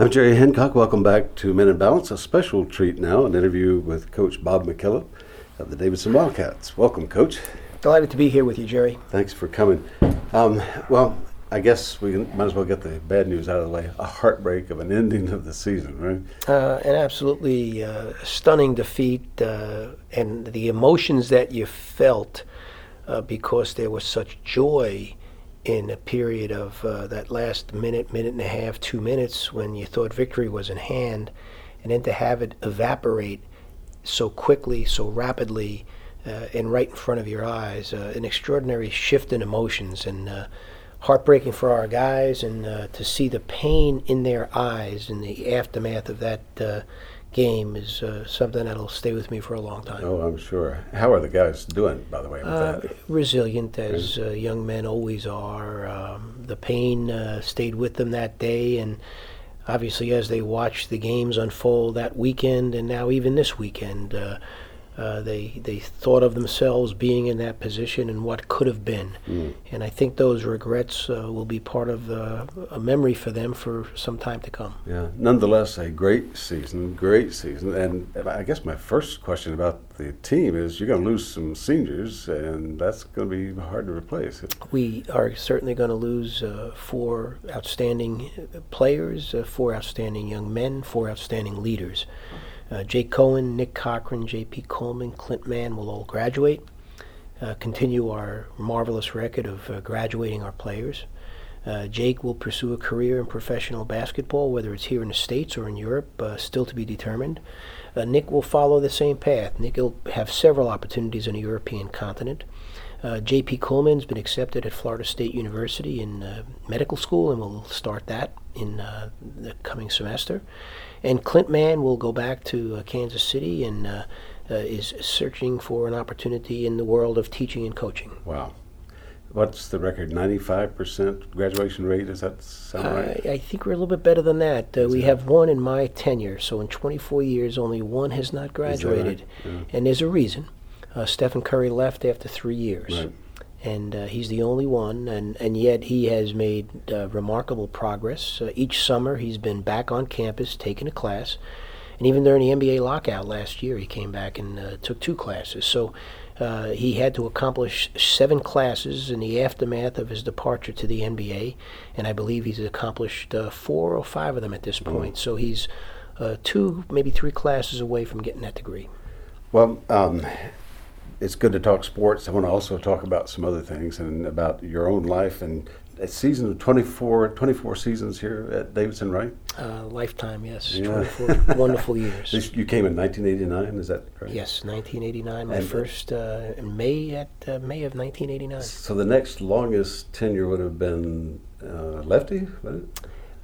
I'm Jerry Hancock. Welcome back to Men in Balance. A special treat now, an interview with Coach Bob McKillop of the Davidson Wildcats. Welcome, Coach. Delighted to be here with you, Jerry. Thanks for coming. Um, well, I guess we might as well get the bad news out of the way. A heartbreak of an ending of the season, right? Uh, an absolutely uh, stunning defeat, uh, and the emotions that you felt uh, because there was such joy in a period of uh, that last minute, minute and a half, two minutes when you thought victory was in hand, and then to have it evaporate so quickly, so rapidly, uh, and right in front of your eyes, uh, an extraordinary shift in emotions and uh, heartbreaking for our guys, and uh, to see the pain in their eyes in the aftermath of that uh, game is uh, something that'll stay with me for a long time. Oh, I'm sure. How are the guys doing, by the way, with Uh, that? resilient as uh, young men always are. Um, the pain uh, stayed with them that day, and obviously, as they watched the games unfold that weekend, and now even this weekend, uh, they they thought of themselves being in that position and what could have been. Mm. And I think those regrets uh, will be part of uh, a memory for them for some time to come. Yeah. Nonetheless, a great season, great season. And I guess my first question about the team is you're going to lose some seniors, and that's going to be hard to replace. We are certainly going to lose uh, four outstanding players, uh, four outstanding young men, four outstanding leaders. Uh, Jake Cohen, Nick Cochran, J.P. Kuhlman, Clint Mann will all graduate, uh, continue our marvelous record of uh, graduating our players. Uh, Jake will pursue a career in professional basketball, whether it's here in the States or in Europe, uh, still to be determined. Uh, Nick will follow the same path. Nick will have several opportunities on the European continent. Uh, J.P. Kuhlman's been accepted at Florida State University in uh, medical school, and we'll start that in uh, the coming semester. And Clint Mann will go back to uh, Kansas City and uh, uh, is searching for an opportunity in the world of teaching and coaching. Wow. What's the record? 95% graduation rate? Does that sound right? I, think we're a little bit better than that. Uh, we it? have one in my tenure, so in 24 years, only one has not that right? graduated. Yeah. And there's a reason. Uh, Stephen Curry left after three years. Right. and uh, he's the only one, and, and yet he has made uh, remarkable progress. Uh, each summer, he's been back on campus taking a class, and even during the NBA lockout last year, he came back and uh, took two classes. So uh, he had to accomplish seven classes in the aftermath of his departure to the NBA, and I believe he's accomplished uh, four or five of them at this point. So he's uh, two, maybe three classes away from getting that degree. Well, um, it's good to talk sports. I want to also talk about some other things and about your own life and a season of 24, 24 seasons here at Davidson, right? Uh, lifetime, yes, Yeah. 24 wonderful years. This- You came in 1989, is that correct? Yes, 1989. My And- first uh, in May at uh, May of 1989. So the next longest tenure would have been uh, lefty?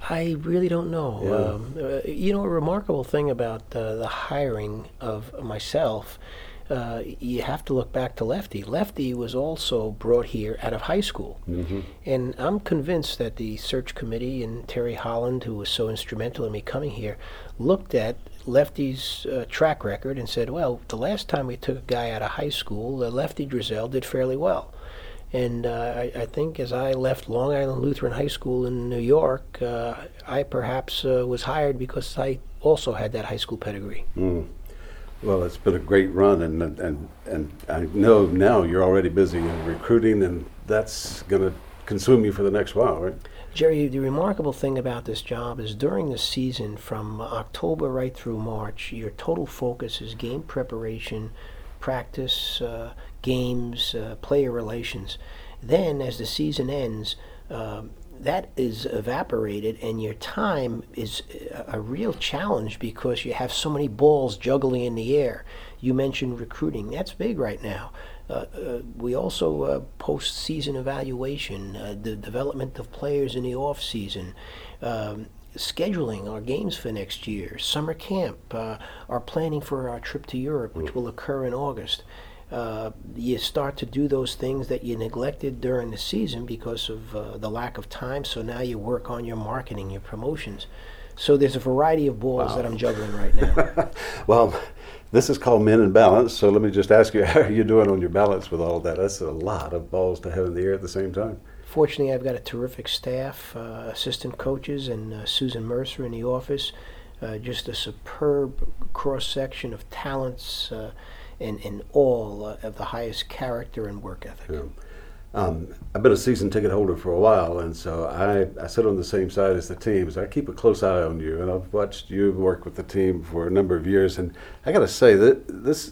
I really don't know. Yeah. Um, uh, you know, a remarkable thing about uh, the hiring of myself. Uh, you have to look back to Lefty. Lefty was also brought here out of high school. Mm-hmm. And I'm convinced that the search committee and Terry Holland, who was so instrumental in me coming here, looked at Lefty's uh, track record and said, well, the last time we took a guy out of high school, uh, Lefty Driesell did fairly well. And uh, I, I think as I left Long Island Lutheran High School in New York, uh, I perhaps uh, was hired because I also had that high school pedigree. Mm. Well, it's been a great run, and and and I know now you're already busy in recruiting, and that's going to consume you for the next while, right? Jerry, the remarkable thing about this job is during the season, from October right through March, your total focus is game preparation, practice, uh, games, uh, player relations. Then, as the season ends, um, that is evaporated, and your time is a, real challenge because you have so many balls juggling in the air. You mentioned recruiting; that's big right now. Uh, uh, we also uh, post-season evaluation, uh, the development of players in the off season, um, scheduling our games for next year, summer camp, uh, our planning for our trip to Europe, which will occur in August. Uh, you start to do those things that you neglected during the season because of uh, the lack of time. So now you work on your marketing, your promotions. So there's a variety of balls that I'm juggling right now. Well, this is called Men in Balance, so let me just ask you, how are you doing on your balance with all that? That's a lot of balls to have in the air at the same time. fortunately, I've got a terrific staff, uh, assistant coaches, and uh, Susan Mercer in the office. Uh, just a superb cross section of talents and, and all uh, of the highest character and work ethic. Yeah. Um, I've been a season ticket holder for a while, and so I, I sit on the same side as the team. So I keep a close eye on you, and I've watched you work with the team for a number of years. And I got to say that this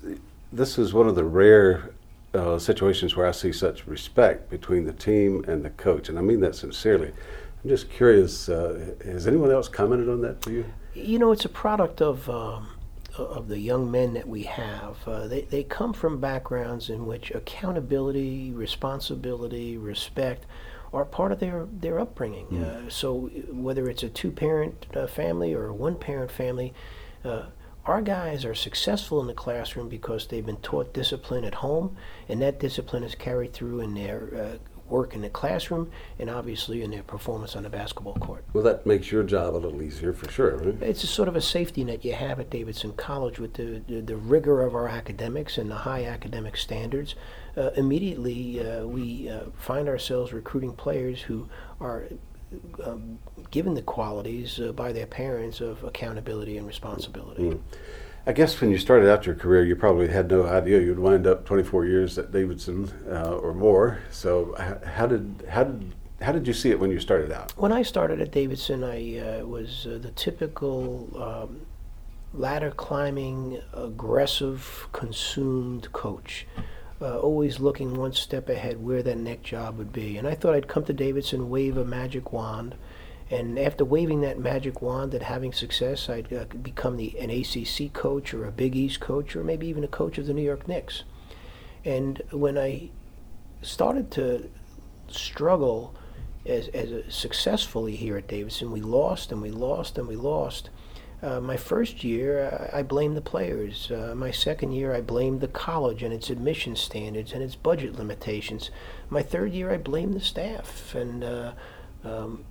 this is one of the rare uh, situations where I see such respect between the team and the coach, and I mean that sincerely. I'm just curious. Uh, has anyone else commented on that to you? You know, it's a product of. Um, of the young men that we have, uh, they, they come from backgrounds in which accountability, responsibility, respect are part of their, their upbringing. Mm. Uh, so whether it's a two parent uh, family or a one parent family, uh, our guys are successful in the classroom because they've been taught discipline at home, and that discipline is carried through in their uh, work in the classroom and obviously in their performance on the basketball court. Well, that makes your job a little easier for sure. Right? It's a sort of a safety net you have at Davidson College with the, the, the rigor of our academics and the high academic standards. Uh, immediately, uh, we uh, find ourselves recruiting players who are um, given the qualities uh, by their parents of accountability and responsibility. Mm. I guess when you started out your career, you probably had no idea you'd wind up 24 years at Davidson uh, or more. So how did how did how did you see it when you started out? When I started at Davidson, I uh, was uh, the typical um, ladder climbing, aggressive, consumed coach. Uh, always looking one step ahead where that next job would be. And I thought I'd come to Davidson, wave a magic wand, and after waving that magic wand and having success, I'd uh, become the, an ACC coach or a Big East coach or maybe even a coach of the New York Knicks. And when I started to struggle as, as a, successfully here at Davidson, we lost and we lost and we lost. Uh, my first year, I, I blamed the players. Uh, my second year, I blamed the college and its admission standards and its budget limitations. My third year, I blamed the staff. And uh, um,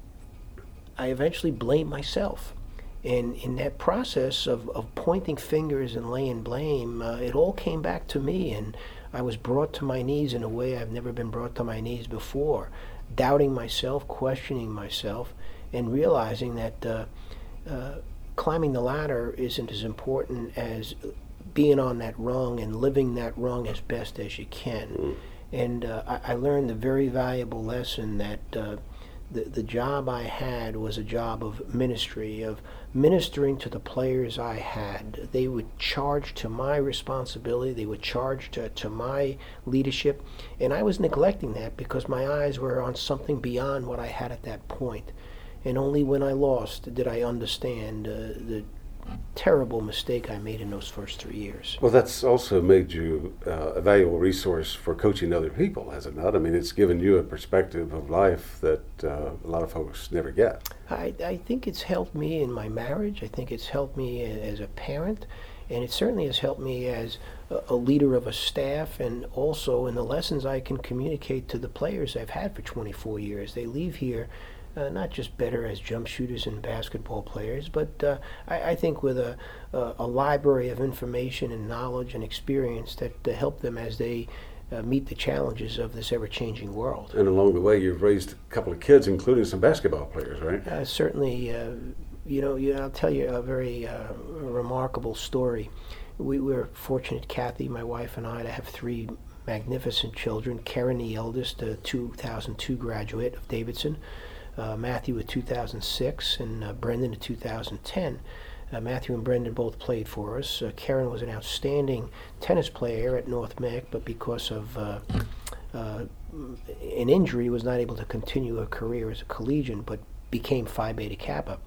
I eventually blamed myself. And in that process of, of pointing fingers and laying blame, uh, it all came back to me. And I was brought to my knees in a way I've never been brought to my knees before, doubting myself, questioning myself, and realizing that uh, uh, climbing the ladder isn't as important as being on that rung and living that rung as best as you can. Mm. And uh, I, I, learned the very valuable lesson that uh, the, the job I had was a job of ministry, of ministering to the players I had. They would charge to my responsibility, they would charge to, to my leadership, and I was neglecting that because my eyes were on something beyond what I had at that point. And only when I lost did I understand uh, the terrible mistake I made in those first three years. Well, that's also made you uh, a valuable resource for coaching other people, has it not? I mean, it's given you a perspective of life that uh, a lot of folks never get. I, I think it's helped me in my marriage. I think it's helped me as a parent. And it certainly has helped me as a, a leader of a staff and also in the lessons I can communicate to the players I've had for 24 years. They leave here uh, not just better as jump shooters and basketball players, but uh, I, I, think with a, a, a, library of information and knowledge and experience that to help them as they uh, meet the challenges of this ever-changing world. And along the way, you've raised a couple of kids, including some basketball players, right? Uh, certainly, uh, you know, you, I'll tell you a very uh, remarkable story. We were fortunate, Kathy, my wife, and I, to have three magnificent children. Karen, the eldest, a 2002 graduate of Davidson uh, Matthew in 2006 and uh, Brendan in 2010. Uh, Matthew and Brendan both played for us. Uh, Karen was an outstanding tennis player at North Meck, but because of uh, uh, an injury, was not able to continue her career as a collegian, but became Phi Beta Kappa.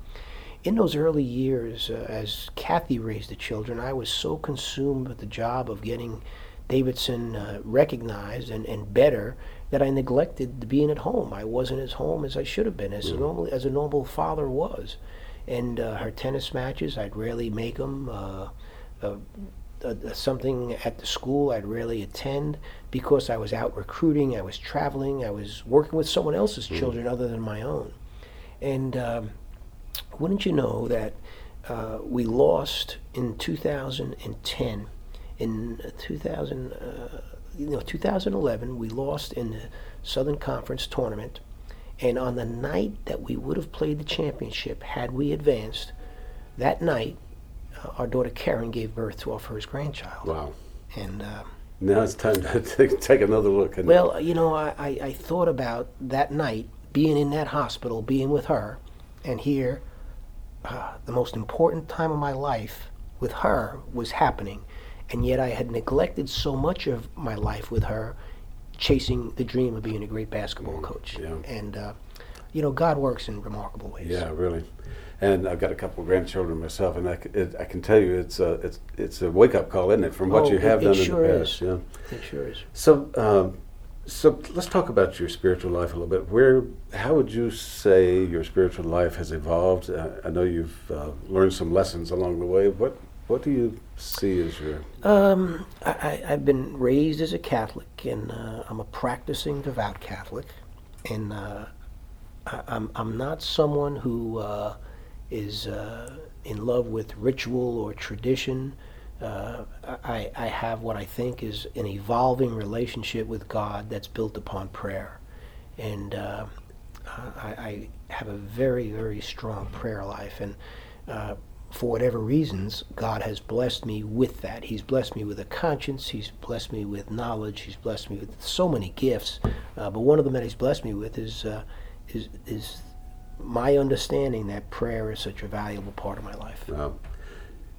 In those early years, as Kathy raised the children, I was so consumed with the job of getting Davidson recognized and, and better that I neglected being at home. I wasn't as home as I should have been, as mm. a normal as a normal father was. And uh, her tennis matches, I'd rarely make them. Uh, uh, uh, something at the school I'd rarely attend because I was out recruiting, I was traveling, I was working with someone else's mm. children other than my own. And um, wouldn't you know that uh, we lost in 2010, in 2000 you know, 2011, we lost in the Southern Conference tournament And on the night that we would have played the championship, had we advanced, that night, uh, our daughter Karen gave birth to our first grandchild. Wow. And uh, Now it's time to take, take another look. Well, you know, I, I, I thought about that night being in that hospital, being with her, and here, uh, the most important time of my life with her was happening, and yet I had neglected so much of my life with her, chasing the dream of being a great basketball coach. yeah. And uh, you know, God works in remarkable ways. Yeah, really. And I've got a couple of grandchildren myself, and I, c- it, I can tell you it's a it's it's a wake up call, isn't it, from what Oh, you have it done sure in the is. past? Yeah. It sure is. So, um, so let's talk about your spiritual life a little bit. Where, how would you say your spiritual life has evolved? Uh, I know you've uh, learned some lessons along the way. What what do you see as your Um, I, I've been raised as a Catholic, and uh, I'm a practicing devout Catholic, and uh, I, I'm I'm not someone who uh, is uh, in love with ritual or tradition. Uh, I, I have what I think is an evolving relationship with God that's built upon prayer, and uh, I, I have a very very strong prayer life, and for whatever reasons, God has blessed me with that. He's blessed me with a conscience. He's blessed me with knowledge. He's blessed me with so many gifts. Uh, but one of them that He's blessed me with is uh, is is my understanding that prayer is such a valuable part of my life. Um,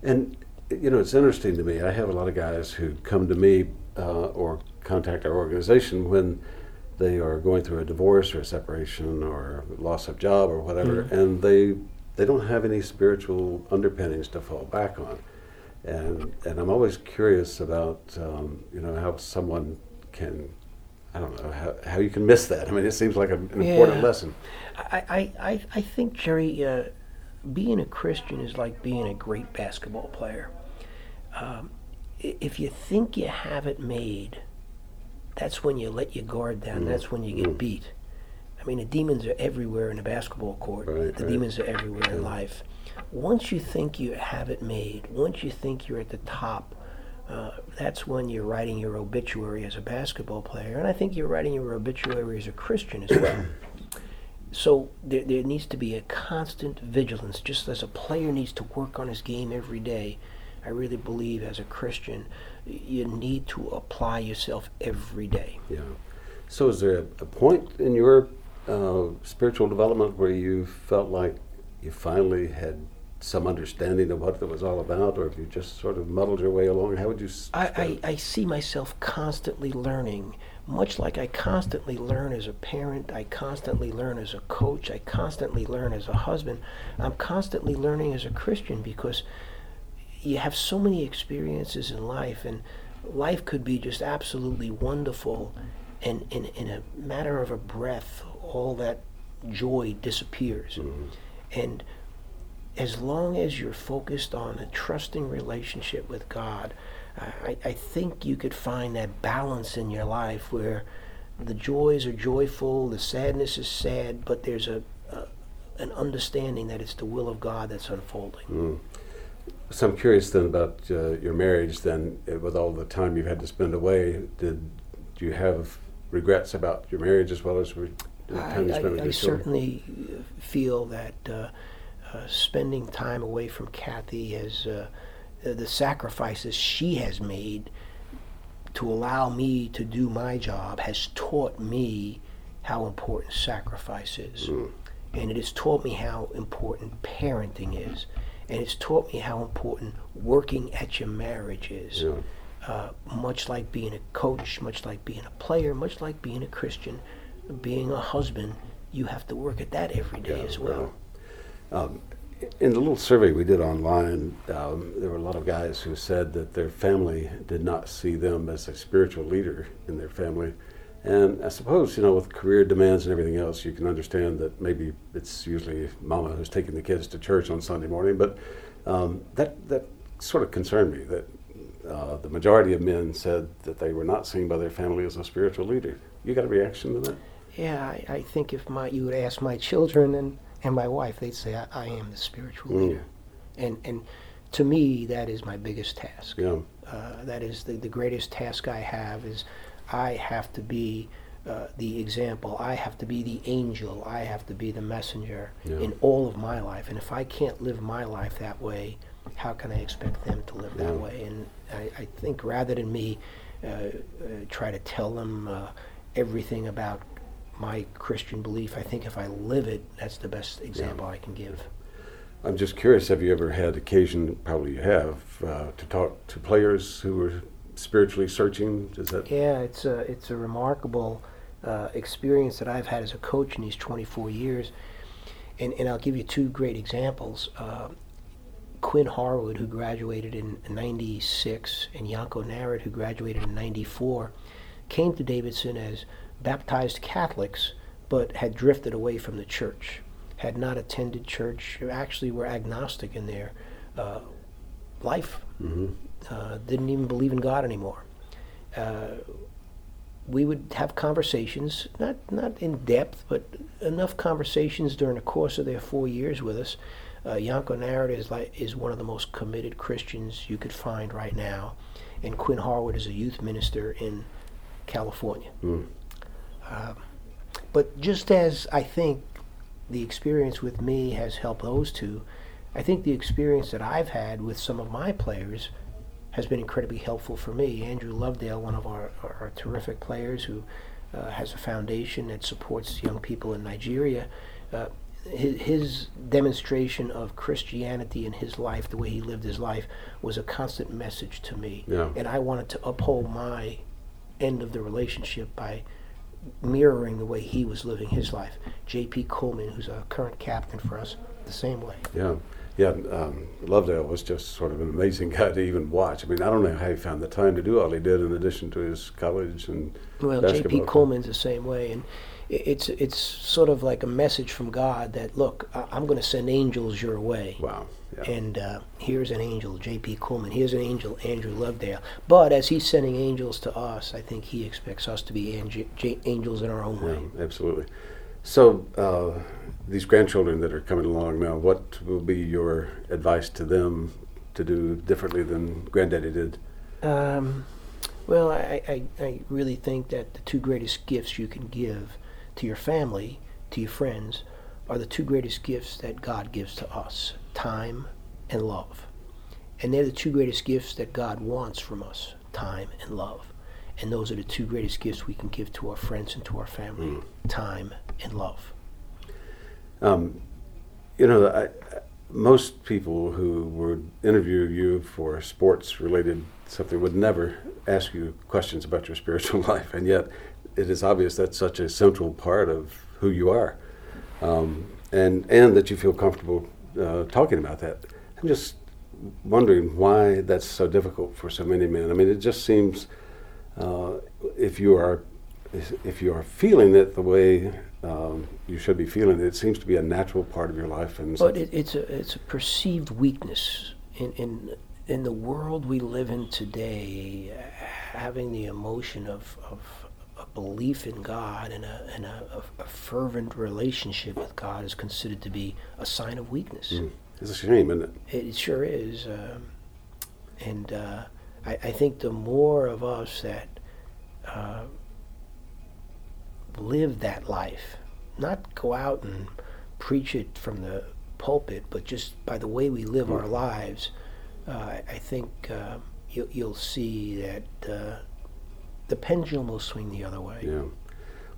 and you know, it's interesting to me. I have a lot of guys who come to me uh, or contact our organization when they are going through a divorce or a separation or loss of job or whatever, and they they don't have any spiritual underpinnings to fall back on. And and I'm always curious about um, you know how someone can. I don't know how, how you can miss that. I mean, it seems like a, an important lesson. I, I, I, I think, Jerry, uh, being a Christian is like being a great basketball player. Um, if you think you have it made, that's when you let your guard down. That's when you get beat. I mean, the demons are everywhere in a basketball court. Right, the right. demons are everywhere in life. Once you think you have it made, once you think you're at the top, uh, that's when you're writing your obituary as a basketball player. And I think you're writing your obituary as a Christian as well. So there, there needs to be a constant vigilance, just as a player needs to work on his game every day. I really believe as a Christian, you need to apply yourself every day. Yeah. So, is there a point in your uh, spiritual development where you felt like you finally had some understanding of what it was all about, or if you just sort of muddled your way along? How would you? s- I, I, I see myself constantly learning, much like I constantly learn as a parent, I constantly learn as a coach, I constantly learn as a husband. I'm constantly learning as a Christian because you have so many experiences in life, and life could be just absolutely wonderful, and in, in a matter of a breath, all that joy disappears. And as long as you're focused on a trusting relationship with God, I, I think you could find that balance in your life where the joys are joyful, the sadness is sad, but there's a, a an understanding that it's the will of God that's unfolding. So I'm curious then about uh, your marriage. Then, uh, with all the time you've had to spend away, did you have regrets about your marriage as well as re- the time you I, I, I certainly feel that uh, uh, spending time away from Kathy has uh, the sacrifices she has made to allow me to do my job has taught me how important sacrifice is. And it has taught me how important parenting is. And it's taught me how important working at your marriage is. Yeah. Uh, much like being a coach, much like being a player, much like being a Christian, being a husband, you have to work at that every day Yeah, as well. Um, in the little survey we did online, um, there were a lot of guys who said that their family did not see them as a spiritual leader in their family. And I suppose, you know, with career demands and everything else, you can understand that maybe it's usually mama who's taking the kids to church on Sunday morning. But um, that, that sort of concerned me that uh, the majority of men said that they were not seen by their family as a spiritual leader. You got a reaction to that? Yeah, I, I think if my you would ask my children and, and my wife, they'd say I, I am the spiritual Mm. leader, and and to me that is my biggest task. Yeah. Uh, that is the, the greatest task I have is I have to be uh, the example. I have to be the angel. I have to be the messenger Yeah. in all of my life. And if I can't live my life that way, how can I expect them to live that way? And I, I think rather than me uh, uh, try to tell them uh, everything about my Christian belief, I think if I live it, that's the best example I can give. I'm just curious. Have you ever had occasion? Probably you have uh, to talk to players who are spiritually searching. Is that Yeah, it's a it's a remarkable uh, experience that I've had as a coach in these 24 years, and and I'll give you two great examples. Uh, Quinn Harwood, who graduated in '96, and Janko Narat, who graduated in '94, came to Davidson as baptized Catholics, but had drifted away from the church, had not attended church, actually were agnostic in their uh, life hmm uh, didn't even believe in God anymore. Uh, we would have conversations, not not in depth, but enough conversations during the course of their four years with us. Uh, Janko Narat is like is one of the most committed Christians you could find right now, and Quinn Harwood is a youth minister in California. Mm. Um, but just as I think the experience with me has helped those two, I think the experience that I've had with some of my players has been incredibly helpful for me. Andrew Lovedale, one of our, our, our terrific players who uh, has a foundation that supports young people in Nigeria, uh, his, his demonstration of Christianity in his life, the way he lived his life, was a constant message to me. Yeah. And I wanted to uphold my end of the relationship by mirroring the way he was living his life. J.P. Kuhlman, who's a current captain for us, the same way. Yeah, yeah. Um, Lovedale was just sort of an amazing guy to even watch. I mean, I don't know how he found the time to do all he did in addition to his college and Well. J.P. Kuhlman's the same way, and it's it's sort of like a message from God that look, I'm going to send angels your way. Wow. Yeah. And uh, here's an angel, J.P. Kuhlman. Here's an angel, Andrew Lovedale. But as he's sending angels to us, I think he expects us to be ange- j- angels in our own way. Yeah, absolutely. So, uh, these grandchildren that are coming along now, what will be your advice to them to do differently than Granddaddy did? Um, well, I, I, I really think that the two greatest gifts you can give to your family, to your friends, are the two greatest gifts that God gives to us time and love. And they're the two greatest gifts that God wants from us time and love. And those are the two greatest gifts we can give to our friends and to our family time and love. Um, you know, I, most people who would interview you for sports-related something would never ask you questions about your spiritual life, and yet it is obvious that's such a central part of who you are, um, and and that you feel comfortable uh, talking about that. I'm just wondering why that's so difficult for so many men. I mean, it just seems uh, if you are if you are feeling it the way um, you should be feeling it, it seems to be a natural part of your life. And But it, it's a it's a perceived weakness in in in the world we live in today. Having the emotion of of belief in God and a and a, a, fervent relationship with God is considered to be a sign of weakness. Mm. it's a shame, isn't it? It sure is, um, and uh, I, I think the more of us that uh, live that life, not go out and preach it from the pulpit, but just by the way we live our lives, uh, I, think uh, you, you'll see that uh, the pendulum will swing the other way. Yeah.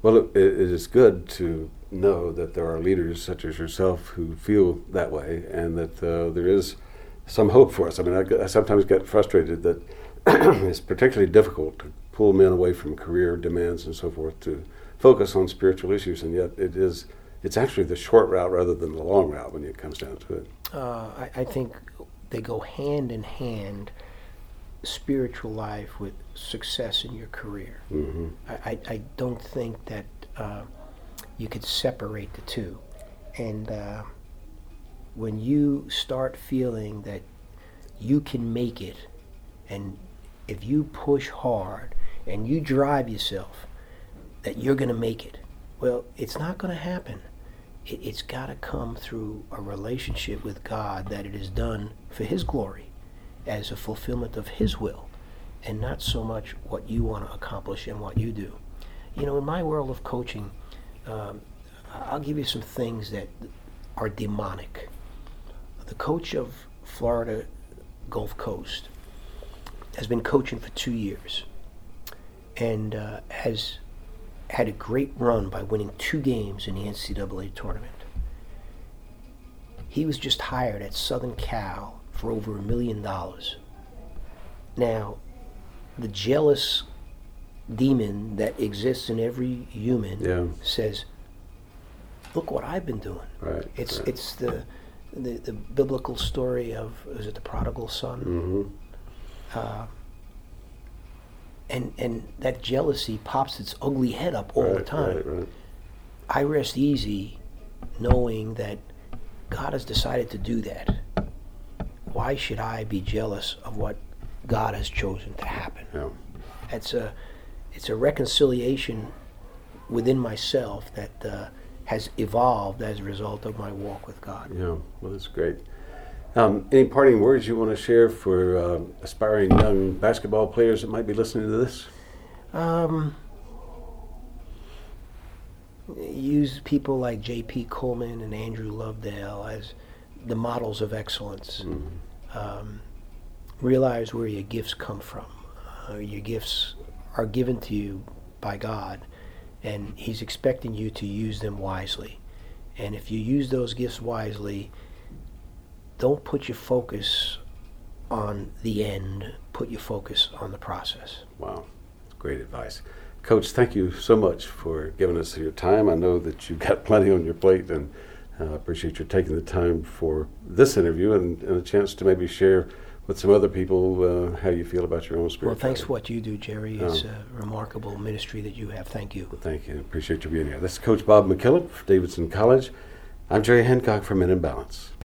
Well, it, it is good to know that there are leaders such as yourself who feel that way, and that uh, there is some hope for us. I mean, I, I sometimes get frustrated that it's particularly difficult to pull men away from career demands and so forth to focus on spiritual issues, and yet it is. It's actually the short route rather than the long route when it comes down to it. uh, I, I think they go hand in hand spiritual life with success in your career. Hmm I, I, I don't think that uh, you could separate the two. And uh, when you start feeling that you can make it and if you push hard and you drive yourself that you're going to make it well it's not going to happen. It, it's got to come through a relationship with God that it is done for His glory, as a fulfillment of His will, and not so much what you want to accomplish and what you do. you know, in my world of coaching, um, I'll give you some things that are demonic. The coach of Florida Gulf Coast has been coaching for two years and uh, has had a great run by winning two games in the NCAA tournament. He was just hired at Southern Cal for over a million dollars. Now, the jealous demon that exists in every human Yeah. says, "Look what I've been doing." Right. It's right. it's the, the the biblical story of is it the prodigal son? Mm-hmm. Uh, and and that jealousy pops its ugly head up all the time. Right, right. I rest easy knowing that God has decided to do that. Why should I be jealous of what God has chosen to happen? Yeah. It's a it's a reconciliation within myself that uh, has evolved as a result of my walk with God. Yeah. Well, that's great. Um, any parting words you want to share for uh, aspiring young basketball players that might be listening to this? Um, use people like J.P. Kuhlman and Andrew Lovedale as the models of excellence. Um, realize where your gifts come from. Uh, your gifts are given to you by God, and He's expecting you to use them wisely. And if you use those gifts wisely, don't put your focus on the end, put your focus on the process. Wow, great advice. Coach, thank you so much for giving us your time. I know that you've got plenty on your plate, and I uh, appreciate you taking the time for this interview and, and a chance to maybe share with some other people uh, how you feel about your own spirit. Well, thanks for what you do, Jerry. It's Oh. a remarkable ministry that you have. Thank you. Thank you. Appreciate you being here. This is Coach Bob McKillop for Davidson College. I'm Jerry Hancock from Men in Balance.